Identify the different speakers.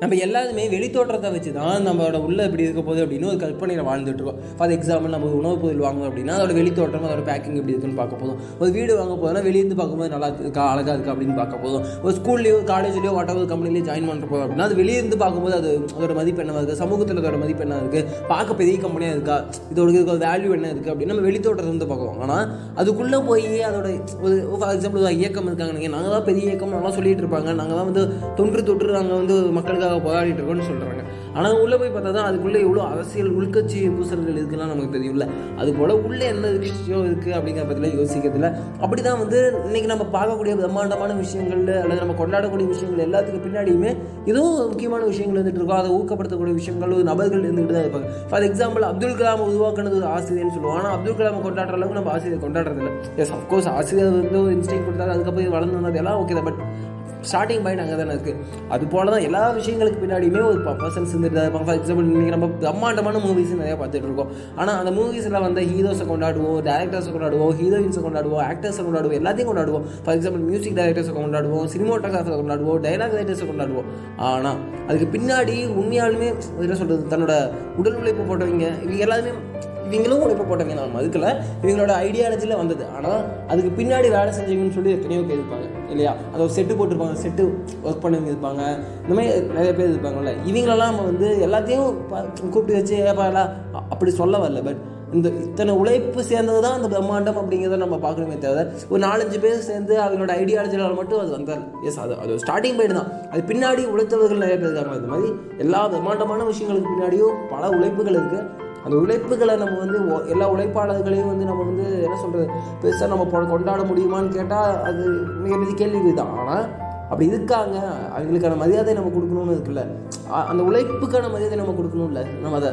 Speaker 1: நம்ம எல்லாருமே வெளித்தோற்றத்தை வச்சு தான் நம்மளோட உள்ள இப்படி இருக்க போகுது அப்படின்னு ஒரு கற்பனையில் வாழ்ந்துட்டு இருக்கோம். ஃபார் எக்ஸாம்பிள் நம்ம ஒரு உணவுப் பொருள் வாங்குவோம் அப்படின்னா அதோட வெளித்தோற்றம் அதோட பேக்கிங் எப்படி இருக்குன்னு பார்க்க போதும் ஒரு வீடு வாங்க போதும்னா வெளியிருந்து பார்க்கும்போது நல்லா இருக்கா அழகாக இருக்கா அப்படின்னு பார்க்க போதும் ஒரு ஸ்கூல்லையோ காலேஜ்லையோ வாட் எவர் கம்பெனிலையோ ஜாயின் பண்ணுற போதும் அப்படின்னா அது வெளியிருந்து பார்க்கும்போது அது அதோட மதிப்பு என்னவா இருக்குது சமூகத்தில் அதோட மதிப்பு என்ன இருக்குது பார்க்க பெரிய கம்பெனியாக இருக்கா? இதோட இருக்க வேல்யூ என்ன இருக்குது அப்படின்னு நம்ம வெளித்தோட்டத்தை வந்து பார்க்குவோம் ஆனால் அதுக்குள்ளே போய் அதோட ஒரு ஃபார் எக்ஸாம்பிள் இயக்கம் இருக்காங்க நீங்கள் நாங்கள் தான் பெரிய இயக்கம் நல்லா சொல்லிட்டு இருப்பாங்க. நாங்கள் தான் வந்து தொன்று தொற்று நாங்கள் வந்து மக்களுக்கு மக்களுக்காக போராடிட்டு இருக்கோம்னு சொல்கிறாங்க ஆனால் உள்ளே போய் பார்த்தா தான் அதுக்குள்ளே எவ்வளோ அரசியல் உள்கட்சி பூசல்கள் இருக்குலாம் நமக்கு தெரியும்ல. அது போல் உள்ளே என்ன விஷயம் இருக்குது அப்படிங்கிற பற்றில யோசிக்கிறதுல அப்படி தான் வந்து இன்னைக்கு நம்ம பார்க்கக்கூடிய பிரம்மாண்டமான விஷயங்கள் அல்லது நம்ம கொண்டாடக்கூடிய விஷயங்கள் எல்லாத்துக்கு பின்னாடியுமே ஏதோ ஒரு முக்கியமான விஷயங்கள் இருந்துட்டு இருக்கோம். அதை ஊக்கப்படுத்தக்கூடிய விஷயங்கள் ஒரு நபர்கள் இருந்துகிட்டு தான் இருப்பாங்க. ஃபார் எக்ஸாம்பிள் அப்துல் கலாம் உருவாக்குனது ஒரு ஆசிரியர்னு சொல்லுவோம். ஆனால் அப்துல் கலாம் கொண்டாடுற அளவுக்கு நம்ம ஆசிரியர் கொண்டாடுறது இல்லை எஸ் அஃப்கோர்ஸ் ஆசிரியர் வந்து ஒரு இன்ஸ்டிக் கொடுத்தாரு அதுக்கப்புறம் வளர்ந்து வந்தது எல்லாம் ஓகே தான். பட் ஸ்டார்டிங் பாயிண்ட் அங்கே தானே இருக்குது அது போல தான் எல்லா விஷயங்களுக்கு பின்னாடியுமே ஒரு பர்சன்ஸ் இருந்துட்டு ஃபார் எக்ஸாம்பிள் இன்றைக்கி நம்ம பிரம்மாண்டமான மூவிஸ் நிறையா பார்த்துட்டு இருக்கோம். ஆனால் அந்த மூவிஸில் வந்த ஹீரோஸை கொண்டாடுவோம் டேரக்டர்ஸை கொண்டாடுவோம் ஹீரோயின்ஸை கொண்டாடுவோம் ஆக்டர்ஸை கொண்டாடுவோம் எல்லாத்தையும் கொண்டாடுவோம். ஃபார் எக்ஸாம்பிள் மியூசிக் டைரக்டர்ஸை கொண்டாடுவோம் சினிமோட்டோகிராஃபரை கொண்டாடுவோம் டைலாக் ரைட்டர்ஸை கொண்டாடுவோம். ஆனால் அதுக்கு பின்னாடி உண்மையாலுமே என்ன சொல்கிறது தன்னோட உடல் உழைப்பு போட்டவங்க இவங்க எல்லாருமே இவங்களும் உழைப்பு போட்டவங்க நான் மதுக்கல இவங்களோட ஐடியாலஜியில் வந்தது. ஆனால் அதுக்கு பின்னாடி வேலை செஞ்சவங்கன்னு சொல்லி எத்தனையோ பேர் இருப்பாங்க இல்லையா? அதை ஒரு செட்டு போட்டிருப்பாங்க செட்டு ஒர்க் பண்ணவங்க இருப்பாங்க. இந்த மாதிரி நிறைய பேர் இருப்பாங்கல்ல. இவங்களெல்லாம் நம்ம வந்து எல்லாத்தையும் கூப்பிட்டு வச்சு ஏப்பாடா அப்படி சொல்ல வரல. பட் இந்த இத்தனை உழைப்பு சேர்ந்தது தான் அந்த பிரம்மாண்டம் அப்படிங்கிறத நம்ம பார்க்கணுமே தவிர ஒரு நாலஞ்சு பேர் சேர்ந்து அவங்களோட ஐடியாலஜியால் மட்டும் அது வந்தார் எஸ் அது அது ஸ்டார்டிங் பாயிண்ட் தான். அது பின்னாடி உழைத்தவர்கள் நிறைய பேர் இருக்காங்க. இந்த மாதிரி எல்லா பிரம்மாண்டமான விஷயங்களுக்கு பின்னாடியும் பல உழைப்புகள் இருக்குது அந்த உழைப்புகளை நம்ம வந்து எல்லா உழைப்பாளர்களையும் வந்து நம்ம வந்து என்ன சொல்கிறது பெருசாக நம்ம கொண்டாட முடியுமான்னு கேட்டால் அது மிகப்பெரிய கேள்வி தான் ஆனால் அப்படி இருக்காங்க. அவங்களுக்கான மரியாதை நம்ம கொடுக்கணும்னு இருக்குல்ல. அந்த உழைப்புக்கான மரியாதை நம்ம கொடுக்கணும்ல. நம்ம அதை